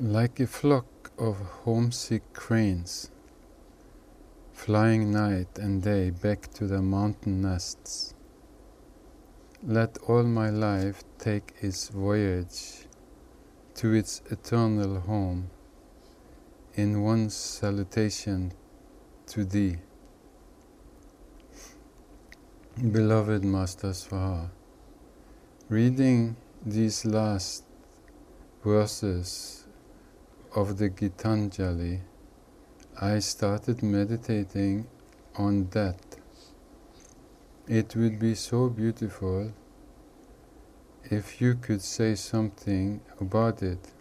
Like a flock of homesick cranes, flying night and day back to their mountain nests, let all my life take its voyage to its eternal home in one salutation to Thee. Beloved Master Swaha, reading these last verses of the Gitanjali, I started meditating on that. It would be so beautiful if you could say something about it.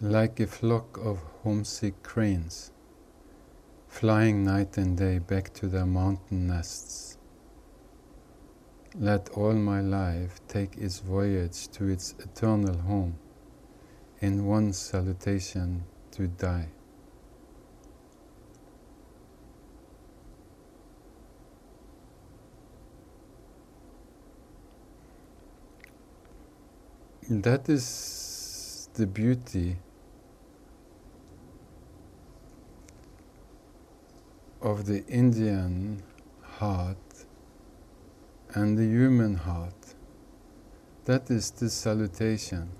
Like a flock of homesick cranes, flying night and day back to their mountain nests. Let all my life take its voyage to its eternal home in one salutation to die. That is the beauty of the Indian heart and the human heart. That is the salutation.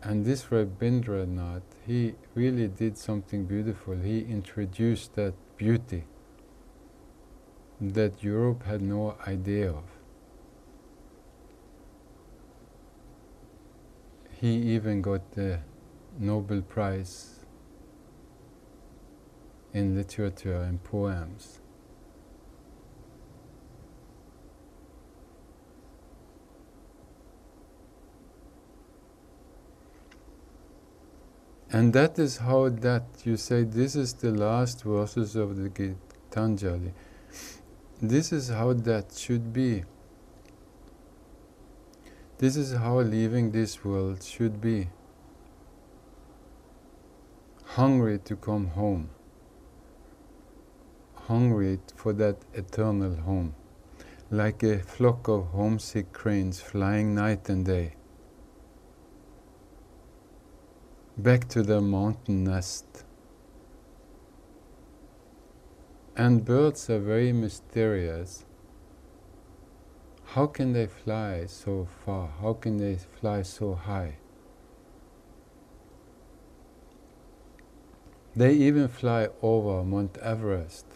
And this Rabindranath, he really did something beautiful. He introduced that beauty that Europe had no idea of. He even got the Nobel Prize in literature and poems. And that is how that you say this is the last verses of the Gitanjali. This is how that should be. This is how leaving this world should be. Hungry to come home. Hungry for that eternal home. Like a flock of homesick cranes flying night and day back to their mountain nest. And birds are very mysterious. How can they fly so far? How can they fly so high? They even fly over Mount Everest.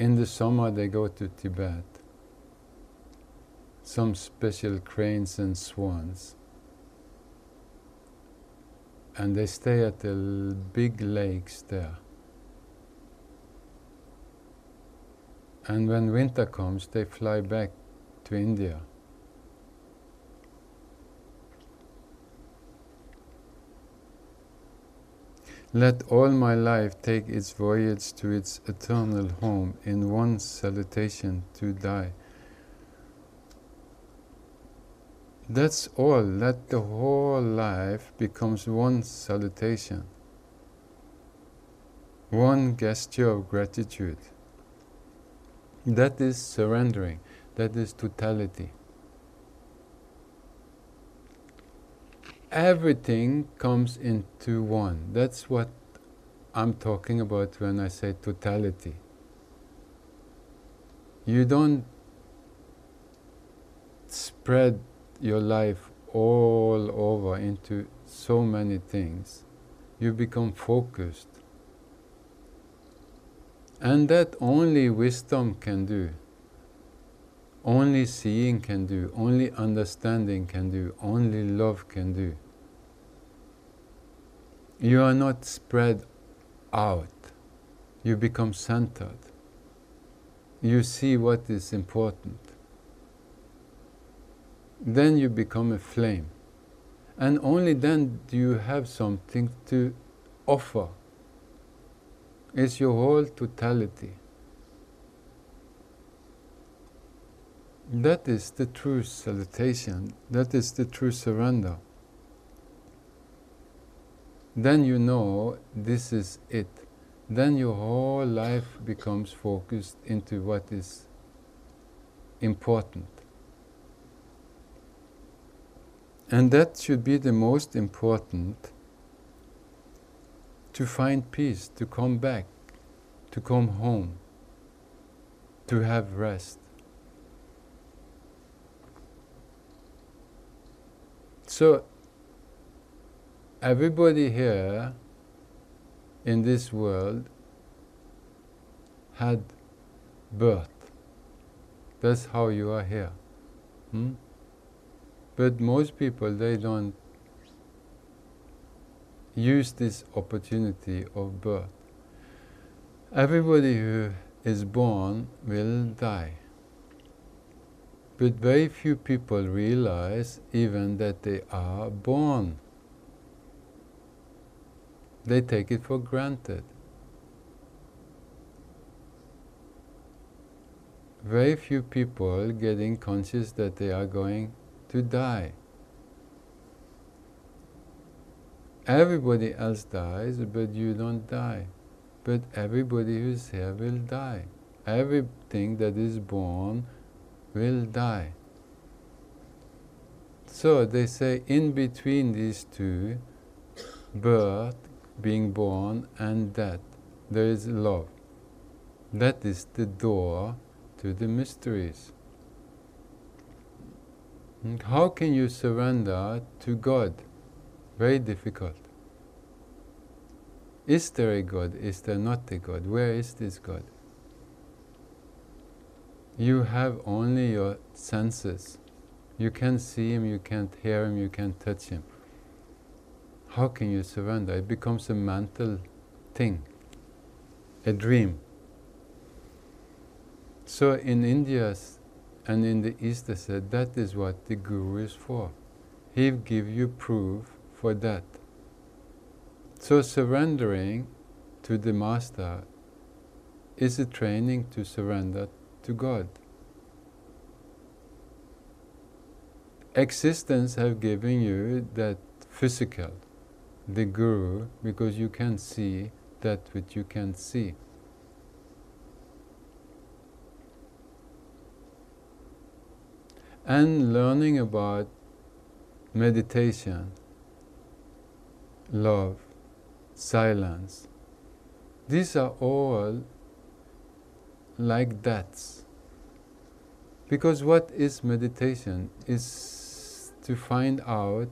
In the summer, they go to Tibet some special cranes and swans. And they stay at the big lakes there. And when winter comes, they fly back to India. Let all my life take its voyage to its eternal home in one salutation to die. That's all. Let the whole life becomes one salutation, one gesture of gratitude. That is surrendering. That is totality. Everything comes into one. That's what I'm talking about when I say totality. You don't spread your life all over into so many things, you become focused. And that only wisdom can do. Only seeing can do, only understanding can do, only love can do. You are not spread out, you become centered. You see what is important then you become a flame. And only then do you have something to offer. It's your whole totality. That is the true salutation, that is the true surrender. Then you know this is it. Then your whole life becomes focused into what is important. And that should be the most important to find peace, to come back, to come home, to have rest. So, everybody here in this world had birth. That's how you are here. Hmm? But most people, they don't use this opportunity of birth. Everybody who is born will die. But very few people realize even that they are born. They take it for granted. Very few people getting conscious that they are going to die. Everybody else dies, but you don't die. But everybody who's here will die. Everything that is born will die. So they say in between these two, birth, being born, and death, there is love. That is the door to the mysteries. How can you surrender to God? Very difficult. Is there a God? Is there not a God? Where is this God? You have only your senses. You can't see Him, you can't hear Him, you can't touch Him. How can you surrender? It becomes a mental thing, a dream. So in India and in the East, they said that is what the Guru is for. He'll give you proof for that. So surrendering to the Master is a training to surrender to God. Existence have given you that physical, the Guru, because you can see that which you can see. And learning about meditation, love, silence, these are all like that. Because what is meditation is to find out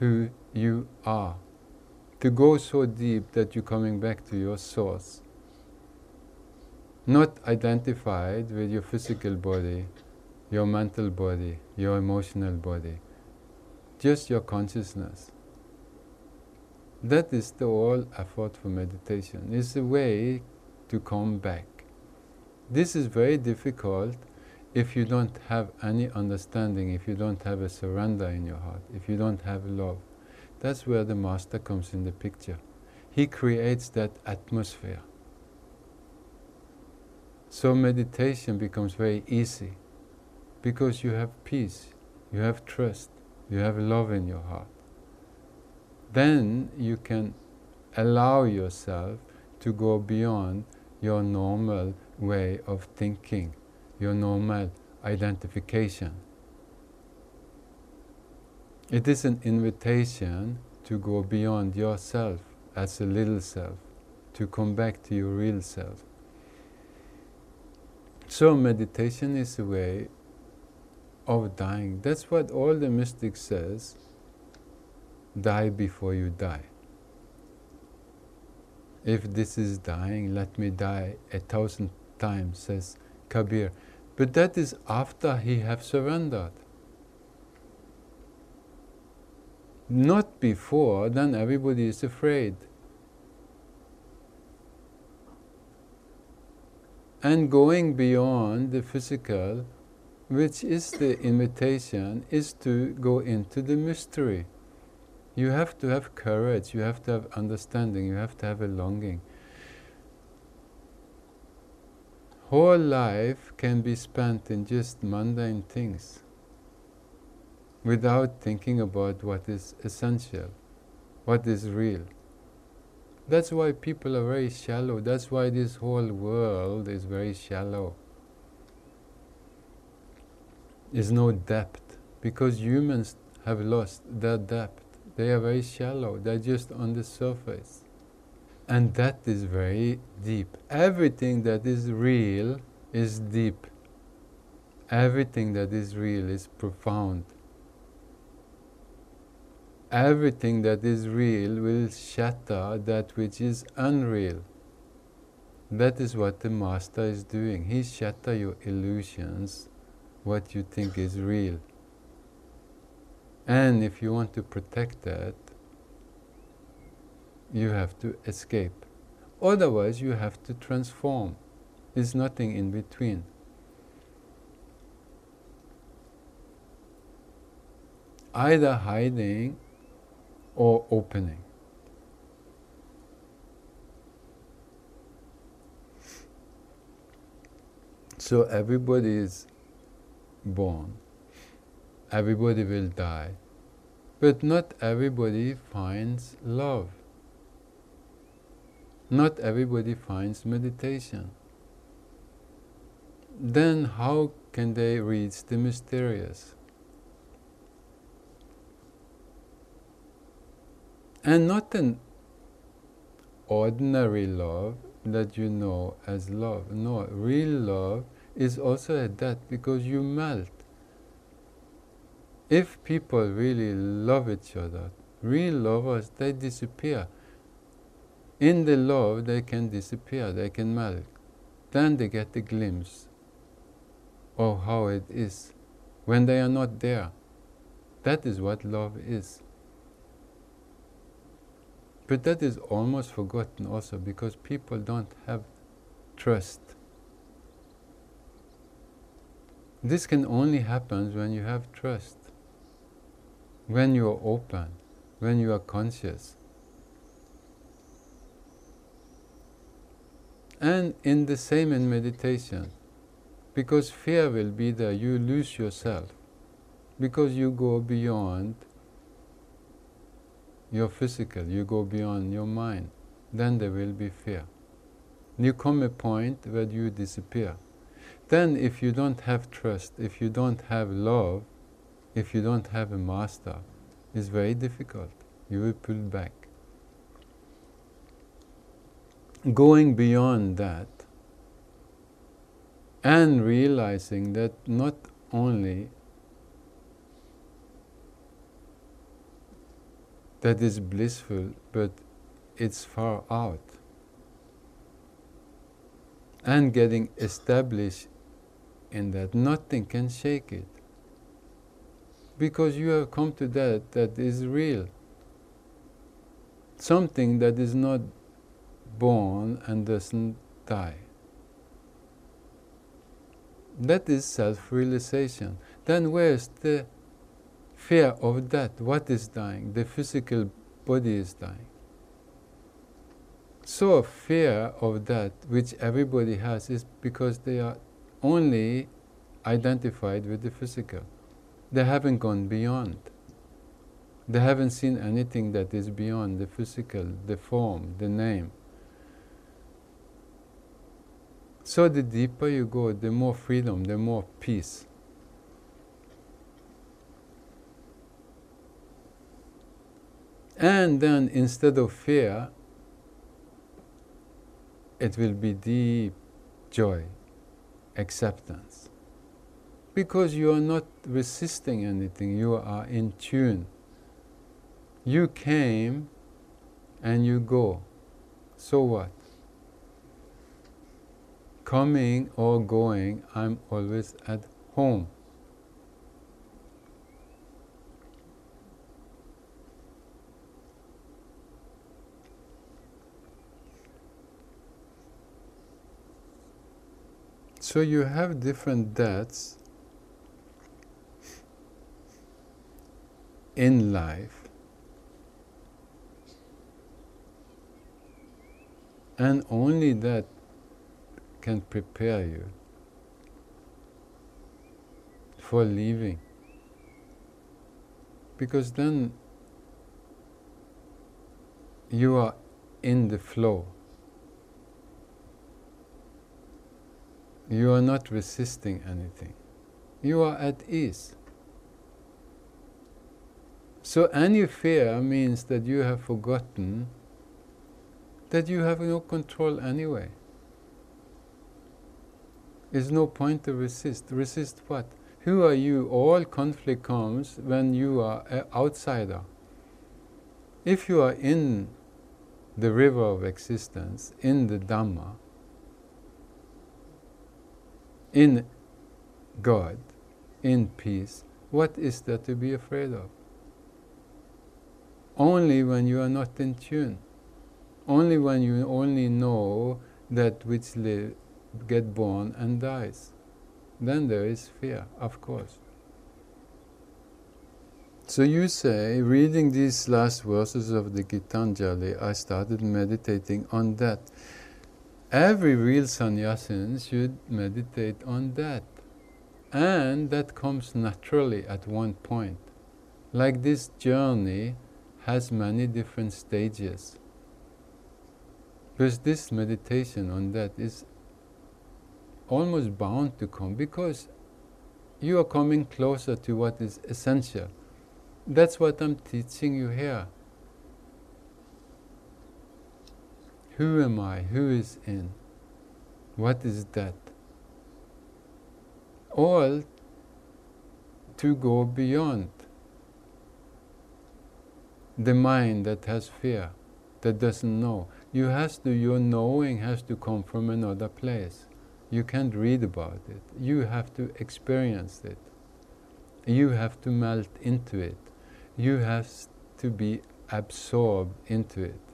who you are, to go so deep that you're coming back to your source, not identified with your physical body, your mental body, your emotional body, just your consciousness. That is the whole effort for meditation. It's a way to come back. This is very difficult if you don't have any understanding, if you don't have a surrender in your heart, if you don't have love. That's where the Master comes in the picture. He creates that atmosphere. So meditation becomes very easy because you have peace, you have trust, you have love in your heart. Then you can allow yourself to go beyond your normal way of thinking, your normal identification. It is an invitation to go beyond yourself as a little self, to come back to your real self. So, meditation is a way of dying. That's what all the mystics says die before you die. If this is dying, let me die a thousand times, says Kabir. But that is after he have surrendered. Not before, then everybody is afraid. And going beyond the physical, which is the invitation, is to go into the mystery. You have to have courage, you have to have understanding, you have to have a longing. Whole life can be spent in just mundane things without thinking about what is essential, what is real. That's why people are very shallow. That's why this whole world is very shallow. There's no depth because humans have lost their depth. They are very shallow, they're just on the surface. And that is very deep. Everything that is real is deep. Everything that is real is profound. Everything that is real will shatter that which is unreal. That is what the Master is doing. He shatter your illusions, what you think is real. And if you want to protect that, you have to escape. Otherwise, you have to transform. There's nothing in between. Either hiding or opening. So everybody is born, everybody will die, but not everybody finds love. Not everybody finds meditation. Then, how can they reach the mysterious? And not an ordinary love that you know as love. No, real love is also at that because you melt. If people really love each other, real lovers, they disappear in the love, they can disappear, they can melt. Then they get a glimpse of how it is when they are not there. That is what love is. But that is almost forgotten also because people don't have trust. This can only happen when you have trust, when you are open, when you are conscious. And in the same in meditation, because fear will be there, you lose yourself, because you go beyond your physical, you go beyond your mind, then there will be fear. You come a point where you disappear. Then, if you don't have trust, if you don't have love, if you don't have a master, it's very difficult. You will pull back going beyond that and realizing that not only that is blissful, but it's far out. And getting established in that, nothing can shake it. Because you have come to that that is real. Something that is not born and doesn't die. That is self realization. Then where's the fear of that? What is dying? The physical body is dying. So, fear of that, which everybody has, is because they are only identified with the physical. They haven't gone beyond. They haven't seen anything that is beyond the physical, the form, the name. So the deeper you go, the more freedom, the more peace. And then instead of fear, it will be deep joy, acceptance. Because you are not resisting anything, you are in tune. You came and you go. So what? Coming or going, I'm always at home. So you have different deaths in life. And only that can prepare you for leaving. Because then you are in the flow. You are not resisting anything. You are at ease. So, any fear means that you have forgotten that you have no control anyway. There's no point to resist. Resist what? Who are you? All conflict comes when you are an outsider. If you are in the river of existence, in the Dhamma, in God, in peace, what is there to be afraid of? Only when you are not in tune. Only when you only know that which live, get born and dies. Then there is fear, of course. So you say, reading these last verses of the Gitanjali, I started meditating on that. Every real sannyasin should meditate on that. And that comes naturally at one point. Like this journey has many different stages. Because this meditation on that is almost bound to come because you are coming closer to what is essential. That's what I'm teaching you here. Who am I? Who is in? What is that? All to go beyond the mind that has fear, that doesn't know. You has to, your knowing has to come from another place. You can't read about it. You have to experience it. You have to melt into it. You have to be absorbed into it.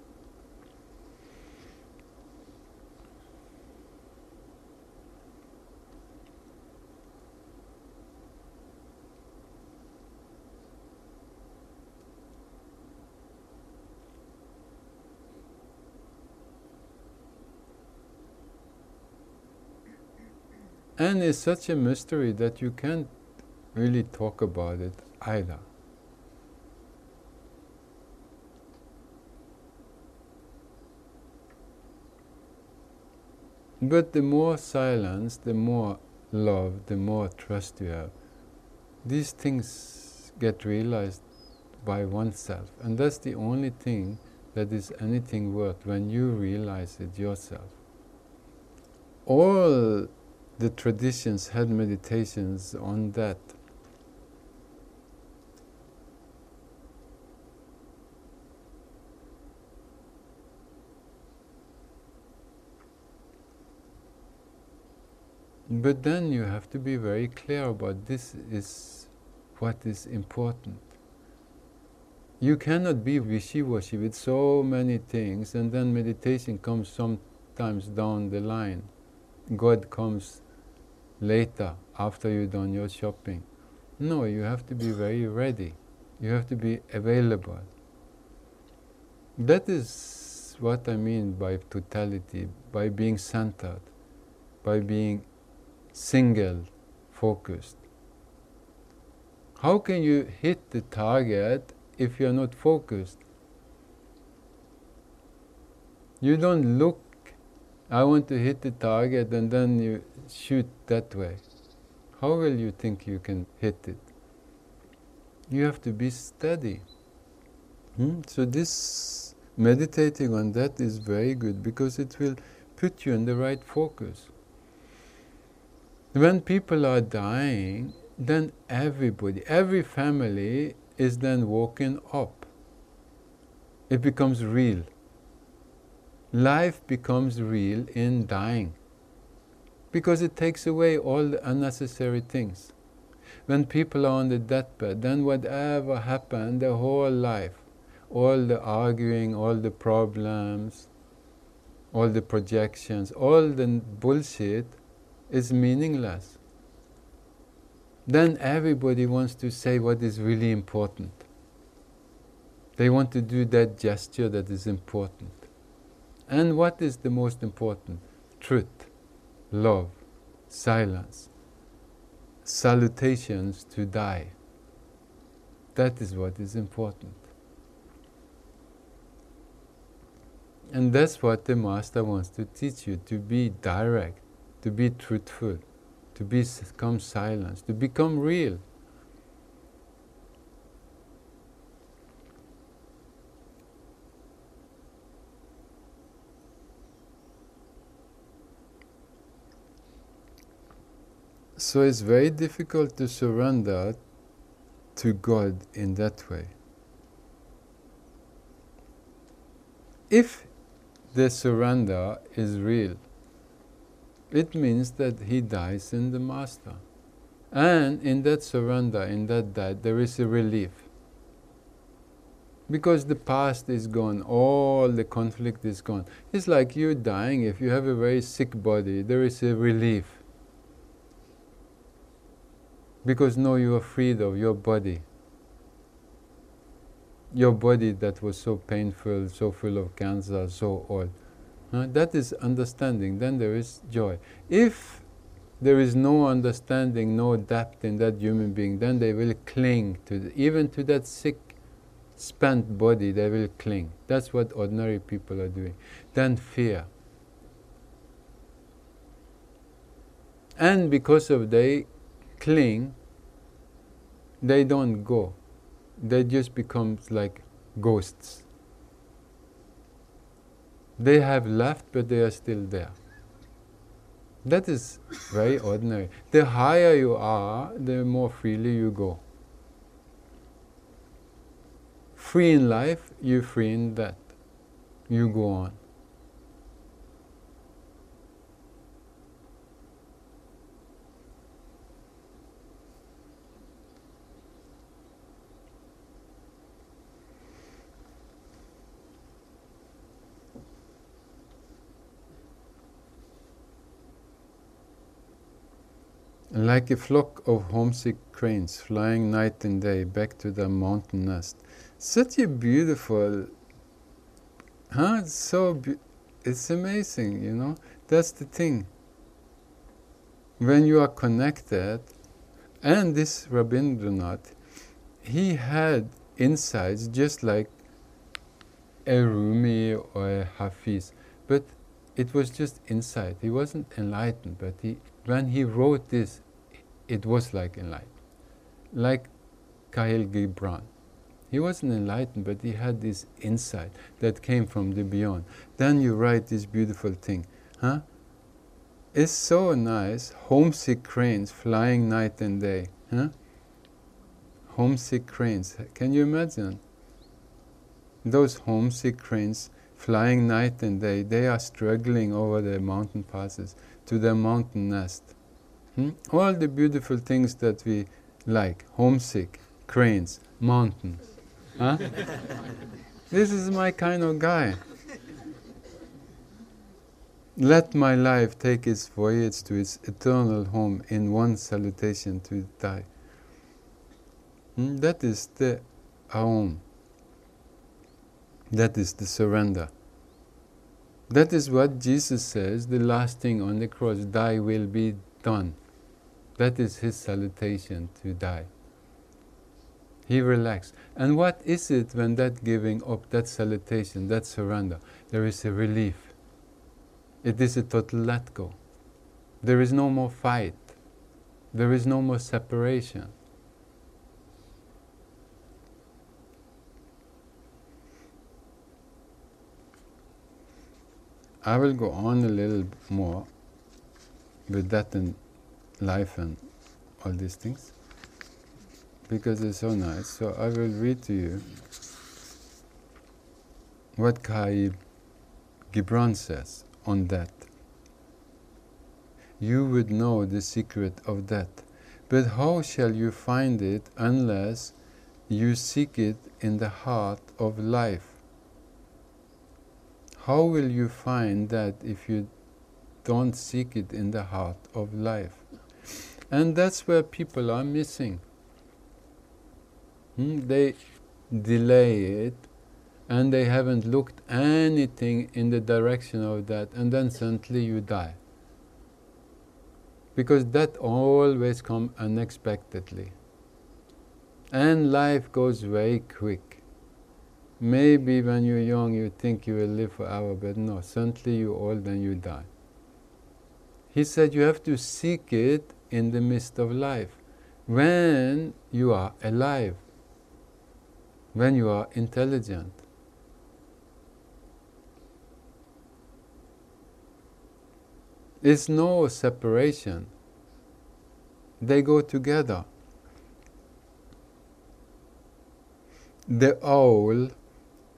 And it's such a mystery that you can't really talk about it either. But the more silence, the more love, the more trust you have, these things get realized by oneself. And that's the only thing that is anything worth when you realize it yourself. All the traditions had meditations on that. But then you have to be very clear about this is what is important. You cannot be wishy-washy with so many things and then meditation comes sometimes down the line. God comes later after you've done your shopping. No, you have to be very ready. You have to be available. That is what I mean by totality, by being centered, by being single focused. How can you hit the target if you're not focused? You don't look, I want to hit the target, and then you shoot that way, how will you think you can hit it? You have to be steady. Hmm? So, this meditating on that is very good because it will put you in the right focus. When people are dying, then everybody, every family is then woken up. It becomes real. Life becomes real in dying because it takes away all the unnecessary things. When people are on the deathbed, then whatever happened their whole life, all the arguing, all the problems, all the projections, all the bullshit is meaningless. Then everybody wants to say what is really important. They want to do that gesture that is important. And what is the most important? Truth love, silence, salutations to die. That is what is important. And that's what the Master wants to teach you to be direct, to be truthful, to become silence, to become real. So it's very difficult to surrender to God in that way. If the surrender is real, it means that he dies in the Master. And in that surrender, in that death, there is a relief. Because the past is gone, all the conflict is gone. It's like you dying. If you have a very sick body, there is a relief because now you are freed of your body. Your body that was so painful, so full of cancer, so old. That is understanding, then there is joy. If there is no understanding, no depth in that human being, then they will cling to, the, even to that sick, spent body, they will cling. That's what ordinary people are doing. Then fear. And because of they cling, they don't go. They just become like ghosts. They have left, but they are still there. That is very ordinary. The higher you are, the more freely you go. Free in life, you free in that. You go on. Like a flock of homesick cranes flying night and day back to their mountain nest. Such a beautiful, huh? It's so, be- it's amazing, you know? That's the thing. When you are connected, and this Rabindranath, he had insights just like a Rumi or a Hafiz, but it was just insight. He wasn't enlightened, but he, when he wrote this, it was like enlightened. Like Kahlil Gibran. He wasn't enlightened, but he had this insight that came from the beyond. Then you write this beautiful thing. Huh? It's so nice. Homesick cranes flying night and day. Huh? Homesick cranes. Can you imagine? Those homesick cranes flying night and day, they are struggling over the mountain passes to their mountain nest. Hmm? All the beautiful things that we like homesick, cranes, mountains. Huh? this is my kind of guy. Let my life take its voyage to its eternal home in one salutation to die. Hmm? That is the home. That is the surrender. That is what Jesus says, the last thing on the cross, thy will be done. That is his salutation to die. He relaxed. And what is it when that giving up, that salutation, that surrender? There is a relief. It is a total let go. There is no more fight. There is no more separation. I will go on a little more with that and life and all these things because it's so nice. So I will read to you what Kahlil Gibran says on that. You would know the secret of that, but how shall you find it unless you seek it in the heart of life? How will you find that if you don't seek it in the heart of life? And that's where people are missing. Hmm? They delay it and they haven't looked anything in the direction of that, and then suddenly you die. because that always comes unexpectedly. And life goes very quick. Maybe when you're young you think you will live forever, but no, suddenly you're old and you die. He said you have to seek it in the midst of life, when you are alive, when you are intelligent. There's no separation. They go together. The owl,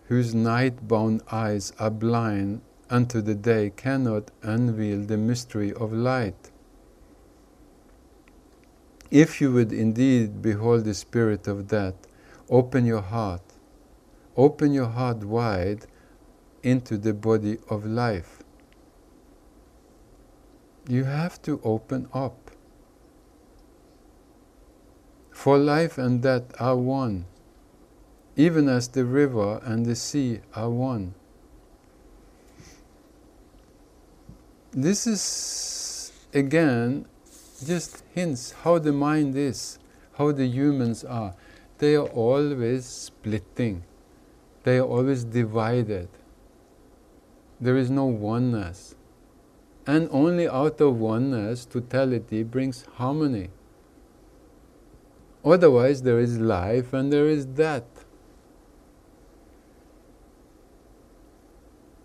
whose night bound eyes are blind unto the day, cannot unveil the mystery of light. If you would indeed behold the spirit of death, open your heart. Open your heart wide into the body of life you have to open up. For life and death are one, even as the river and the sea are one. This is again just hints how the mind is, how the humans are. They are always splitting, they are always divided. There is no oneness. And only out of oneness, totality brings harmony. Otherwise, there is life and there is death.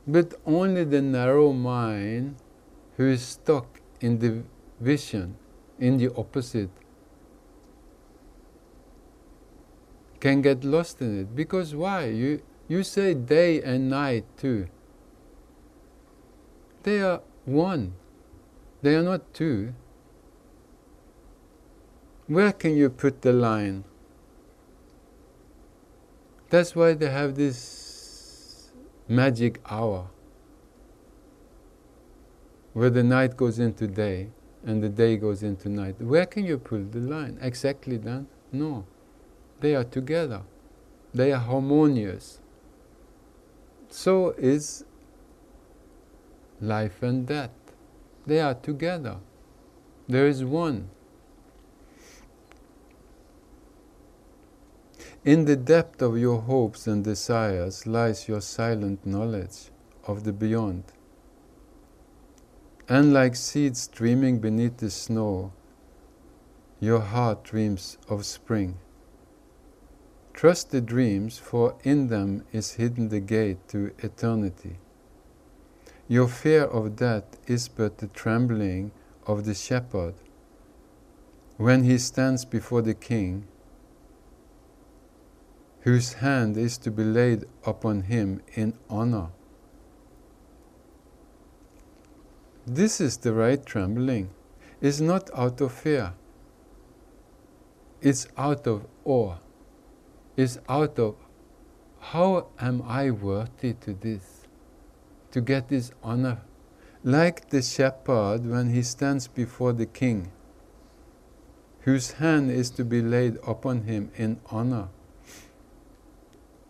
But only the narrow mind who is stuck in the vision, in the opposite, can get lost in it. Because why? You, you say day and night too. They are one. They are not two. Where can you put the line? That's why they have this magic hour where the night goes into day and the day goes into night. Where can you pull the line? Exactly then? No. They are together. They are harmonious. So is life and death. They are together. There is one. In the depth of your hopes and desires lies your silent knowledge of the beyond. And like seeds dreaming beneath the snow, your heart dreams of spring. Trust the dreams, for in them is hidden the gate to eternity. Your fear of death is but the trembling of the shepherd when he stands before the king, whose hand is to be laid upon him in honor. This is the right trembling. It's not out of fear. It's out of awe. It's out of how am I worthy to this? to get this honor. Like the shepherd when he stands before the king, whose hand is to be laid upon him in honor.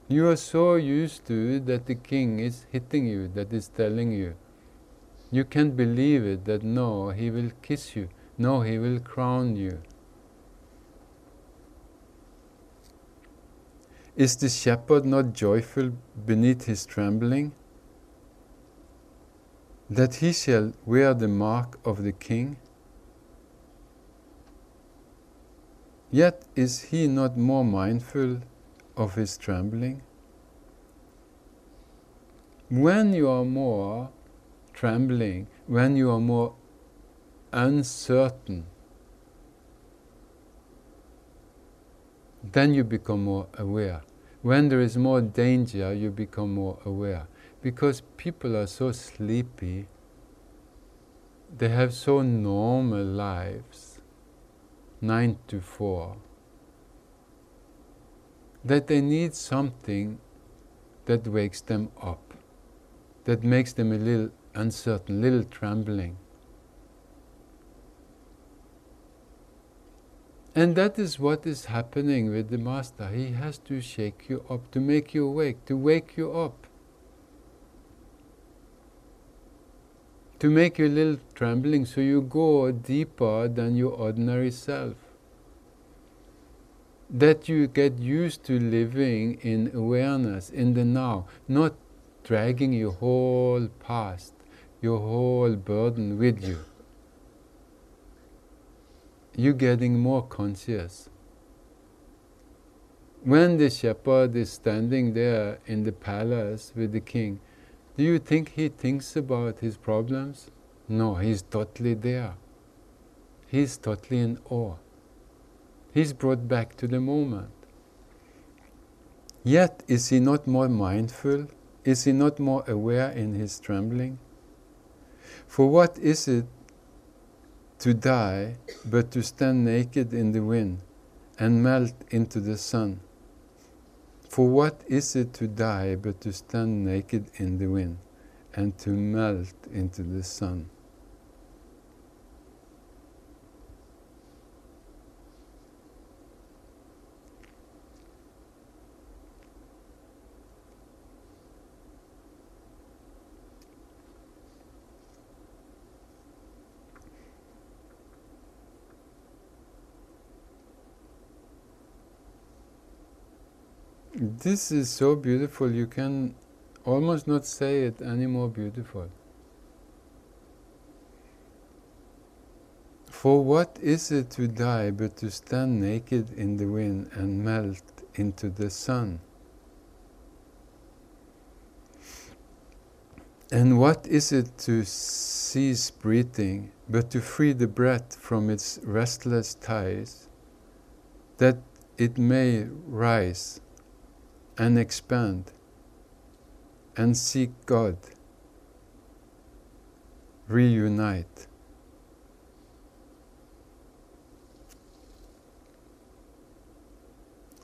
You are so used to that the king is hitting you, that is telling you. You can't believe it that no, he will kiss you, no, he will crown you. Is the shepherd not joyful beneath his trembling? that he shall wear the mark of the king? Yet is he not more mindful of his trembling? When you are more trembling, when you are more uncertain, then you become more aware. When there is more danger, you become more aware because people are so sleepy, they have so normal lives, 9 to 4, that they need something that wakes them up, that makes them a little uncertain, little trembling. And that is what is happening with the Master. He has to shake you up, to make you awake, to wake you up. to make you a little trembling so you go deeper than your ordinary self. That you get used to living in awareness, in the now, not dragging your whole past, your whole burden with you. You're getting more conscious. When the shepherd is standing there in the palace with the king, do you think he thinks about his problems? No, he's totally there. He's totally in awe. He's brought back to the moment. Yet, is he not more mindful? Is he not more aware in his trembling? For what is it to die but to stand naked in the wind and melt into the sun? For what is it to die but to stand naked in the wind and to melt into the sun? This is so beautiful, you can almost not say it any more beautiful. For what is it to die but to stand naked in the wind and melt into the sun? And what is it to cease breathing but to free the breath from its restless ties, that it may rise and expand and seek God, reunite.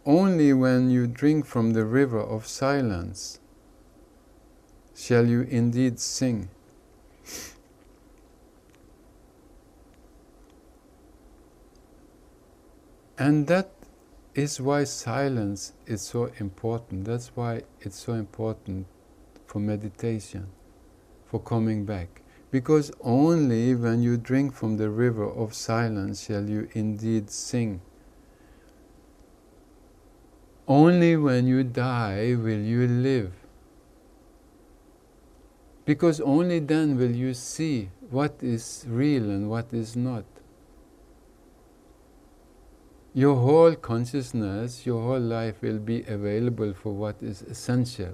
Only when you drink from the river of silence shall you indeed sing. And that is why silence is so important. That's why it's so important for meditation, for coming back. Because only when you drink from the river of silence shall you indeed sing. Only when you die will you live. Because only then will you see what is real and what is not your whole consciousness, your whole life will be available for what is essential.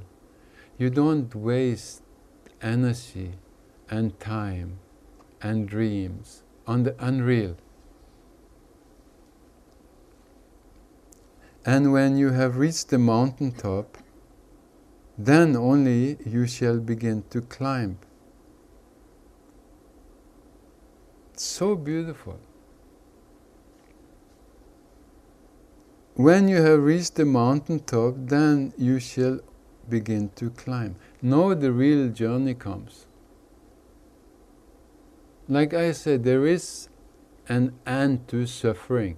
You don't waste energy and time and dreams on the unreal. And when you have reached the mountaintop, then only you shall begin to climb. so beautiful. When you have reached the mountain top, then you shall begin to climb. Now the real journey comes. Like I said, there is an end to suffering,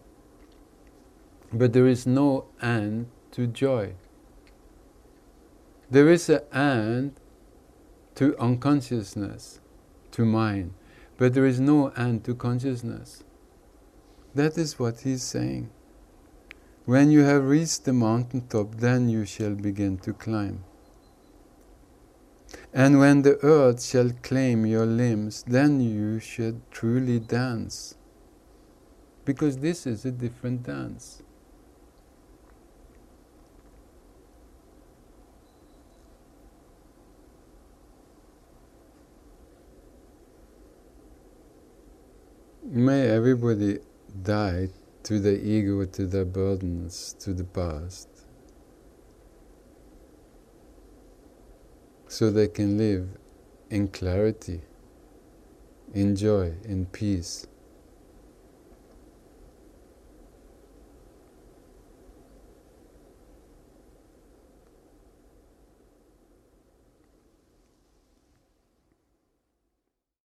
but there is no end to joy. There is an end to unconsciousness, to mind, but there is no end to consciousness. That is what he's saying. When you have reached the mountaintop, then you shall begin to climb. And when the earth shall claim your limbs, then you shall truly dance. Because this is a different dance. May everybody die to the ego, to the burdens, to the past, so they can live in clarity, in joy, in peace.